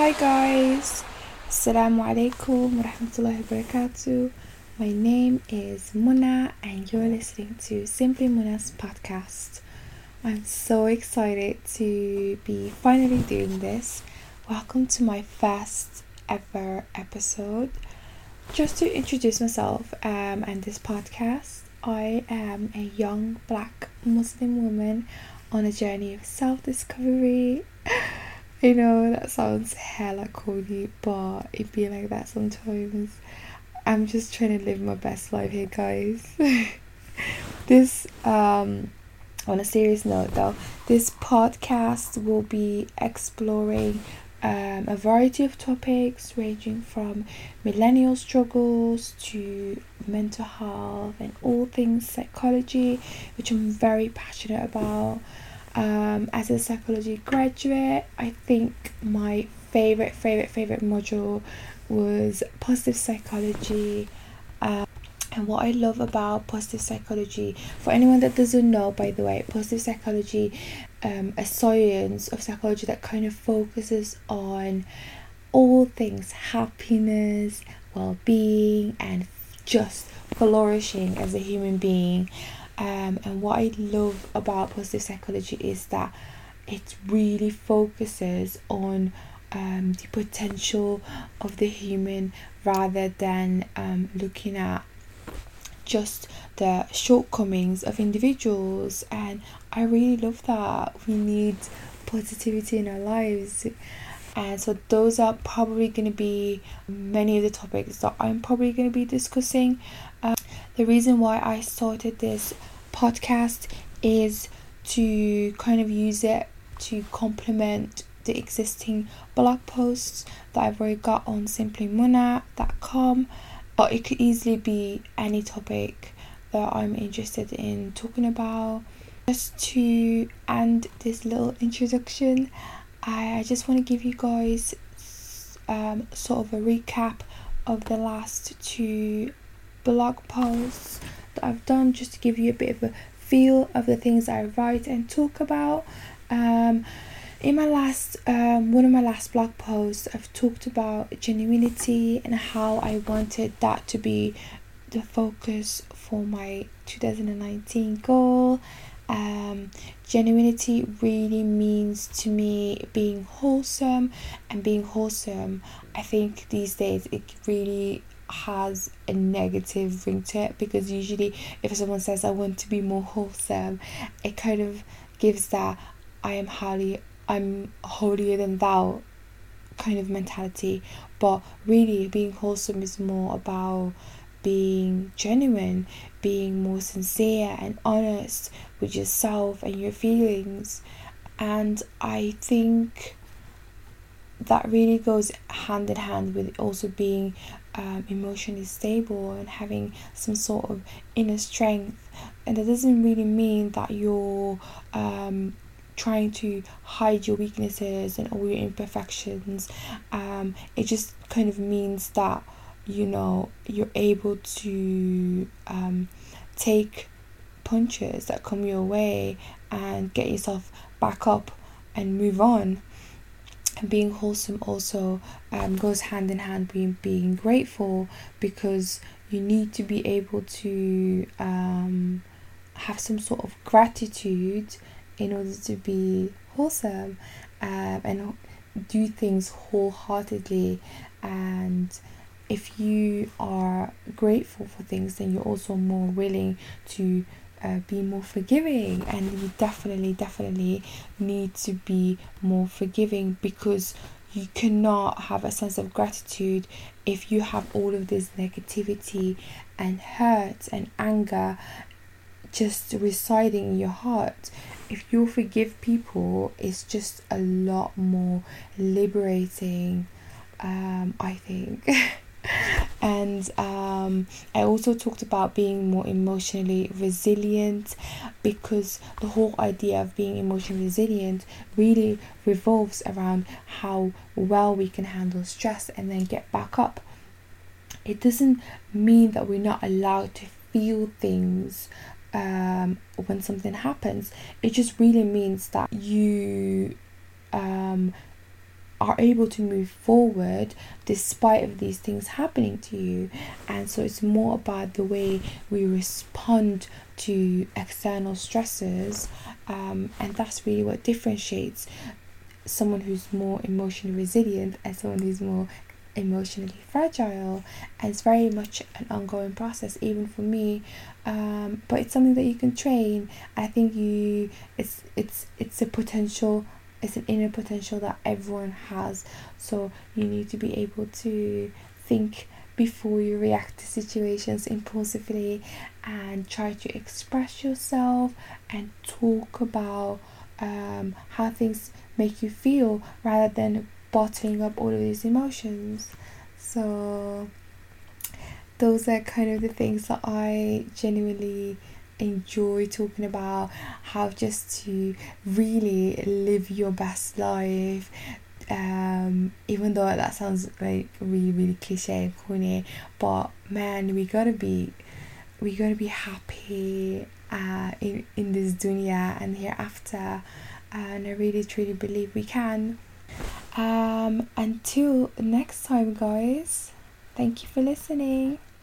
Hi guys, Assalamu alaikum wa rahmatullahi wa barakatuh. My name is Muna and you're listening to Simply Muna's podcast. I'm so excited to be finally doing this. Welcome to my first ever episode. Just to introduce myself um, and this podcast, I am a young black Muslim woman on a journey of self discovery. I know that sounds hella corny, but it be like that sometimes. I'm just trying to live my best life here, guys. this, um, on a serious note though, this podcast will be exploring um, a variety of topics ranging from millennial struggles to mental health and all things psychology, which I'm very passionate about. Um, as a psychology graduate, I think my favorite, favorite, favorite module was positive psychology. Um, and what I love about positive psychology, for anyone that doesn't know, by the way, positive psychology, um, a science of psychology that kind of focuses on all things happiness, well being, and just flourishing as a human being. Um, and what I love about positive psychology is that it really focuses on um, the potential of the human rather than um, looking at just the shortcomings of individuals. And I really love that. We need positivity in our lives. And so, those are probably going to be many of the topics that I'm probably going to be discussing. Um, the reason why I started this podcast is to kind of use it to complement the existing blog posts that I've already got on simplymuna.com. But it could easily be any topic that I'm interested in talking about. Just to end this little introduction, I just want to give you guys um, sort of a recap of the last two blog posts that I've done just to give you a bit of a feel of the things I write and talk about. Um, in my last um, one of my last blog posts i've talked about genuinity and how i wanted that to be the focus for my 2019 goal um, genuinity really means to me being wholesome and being wholesome i think these days it really has a negative ring to it because usually if someone says I want to be more wholesome, it kind of gives that I am highly I'm holier than thou kind of mentality. But really being wholesome is more about being genuine, being more sincere and honest with yourself and your feelings. And I think that really goes hand in hand with also being um, emotionally stable and having some sort of inner strength. And that doesn't really mean that you're um, trying to hide your weaknesses and all your imperfections. Um, it just kind of means that you know you're able to um, take punches that come your way and get yourself back up and move on being wholesome also um, goes hand in hand with being grateful because you need to be able to um, have some sort of gratitude in order to be wholesome um, and do things wholeheartedly. And if you are grateful for things then you're also more willing to uh, be more forgiving. And you definitely definitely need to be more forgiving because you cannot have a sense of gratitude if you have all of this negativity and hurt and anger just residing in your heart. If you forgive people it's just a lot more liberating um, i think. And um, I also talked about being more emotionally resilient because the whole idea of being emotionally resilient really revolves around how well we can handle stress and then get back up. It doesn't mean that we're not allowed to feel things um, when something happens, it just really means that you um, are able to move forward despite of these things happening to you. And so it's more about the way we respond to external stresses um, and that's really what differentiates someone who's more emotionally resilient and someone who's more emotionally fragile. And it's very much an ongoing process even for me. Um, but it's something that you can train. I think you it's it's it's a potential it's an inner potential that everyone has so you need to be able to think before you react to situations impulsively and try to express yourself and talk about um, how things make you feel rather than bottling up all of these emotions. So, those are kind of the things that I genuinely enjoy talking about how just to really live your best life. Um even though that sounds like really really cliche and corny but man we gotta be we gotta be happy uh in in this dunya and hereafter. And i really truly believe we can. Um, until next time, guys, thank you for listening.